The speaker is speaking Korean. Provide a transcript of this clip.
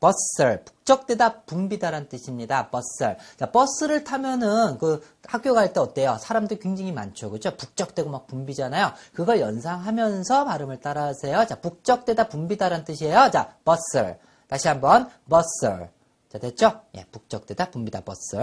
bustle 북적대다 붐비다란 뜻입니다. bustle 자, 버스를 타면은 그 학교 갈 때 어때요? 사람들 굉장히 많죠. 그죠? 북적대고 막 붐비잖아요. 그걸 연상하면서 발음을 따라하세요. 자, 북적대다 붐비다란 뜻이에요. 자, bustle 다시 한번 bustle 자, 됐죠? 예, 북적대다 붐비다 bustle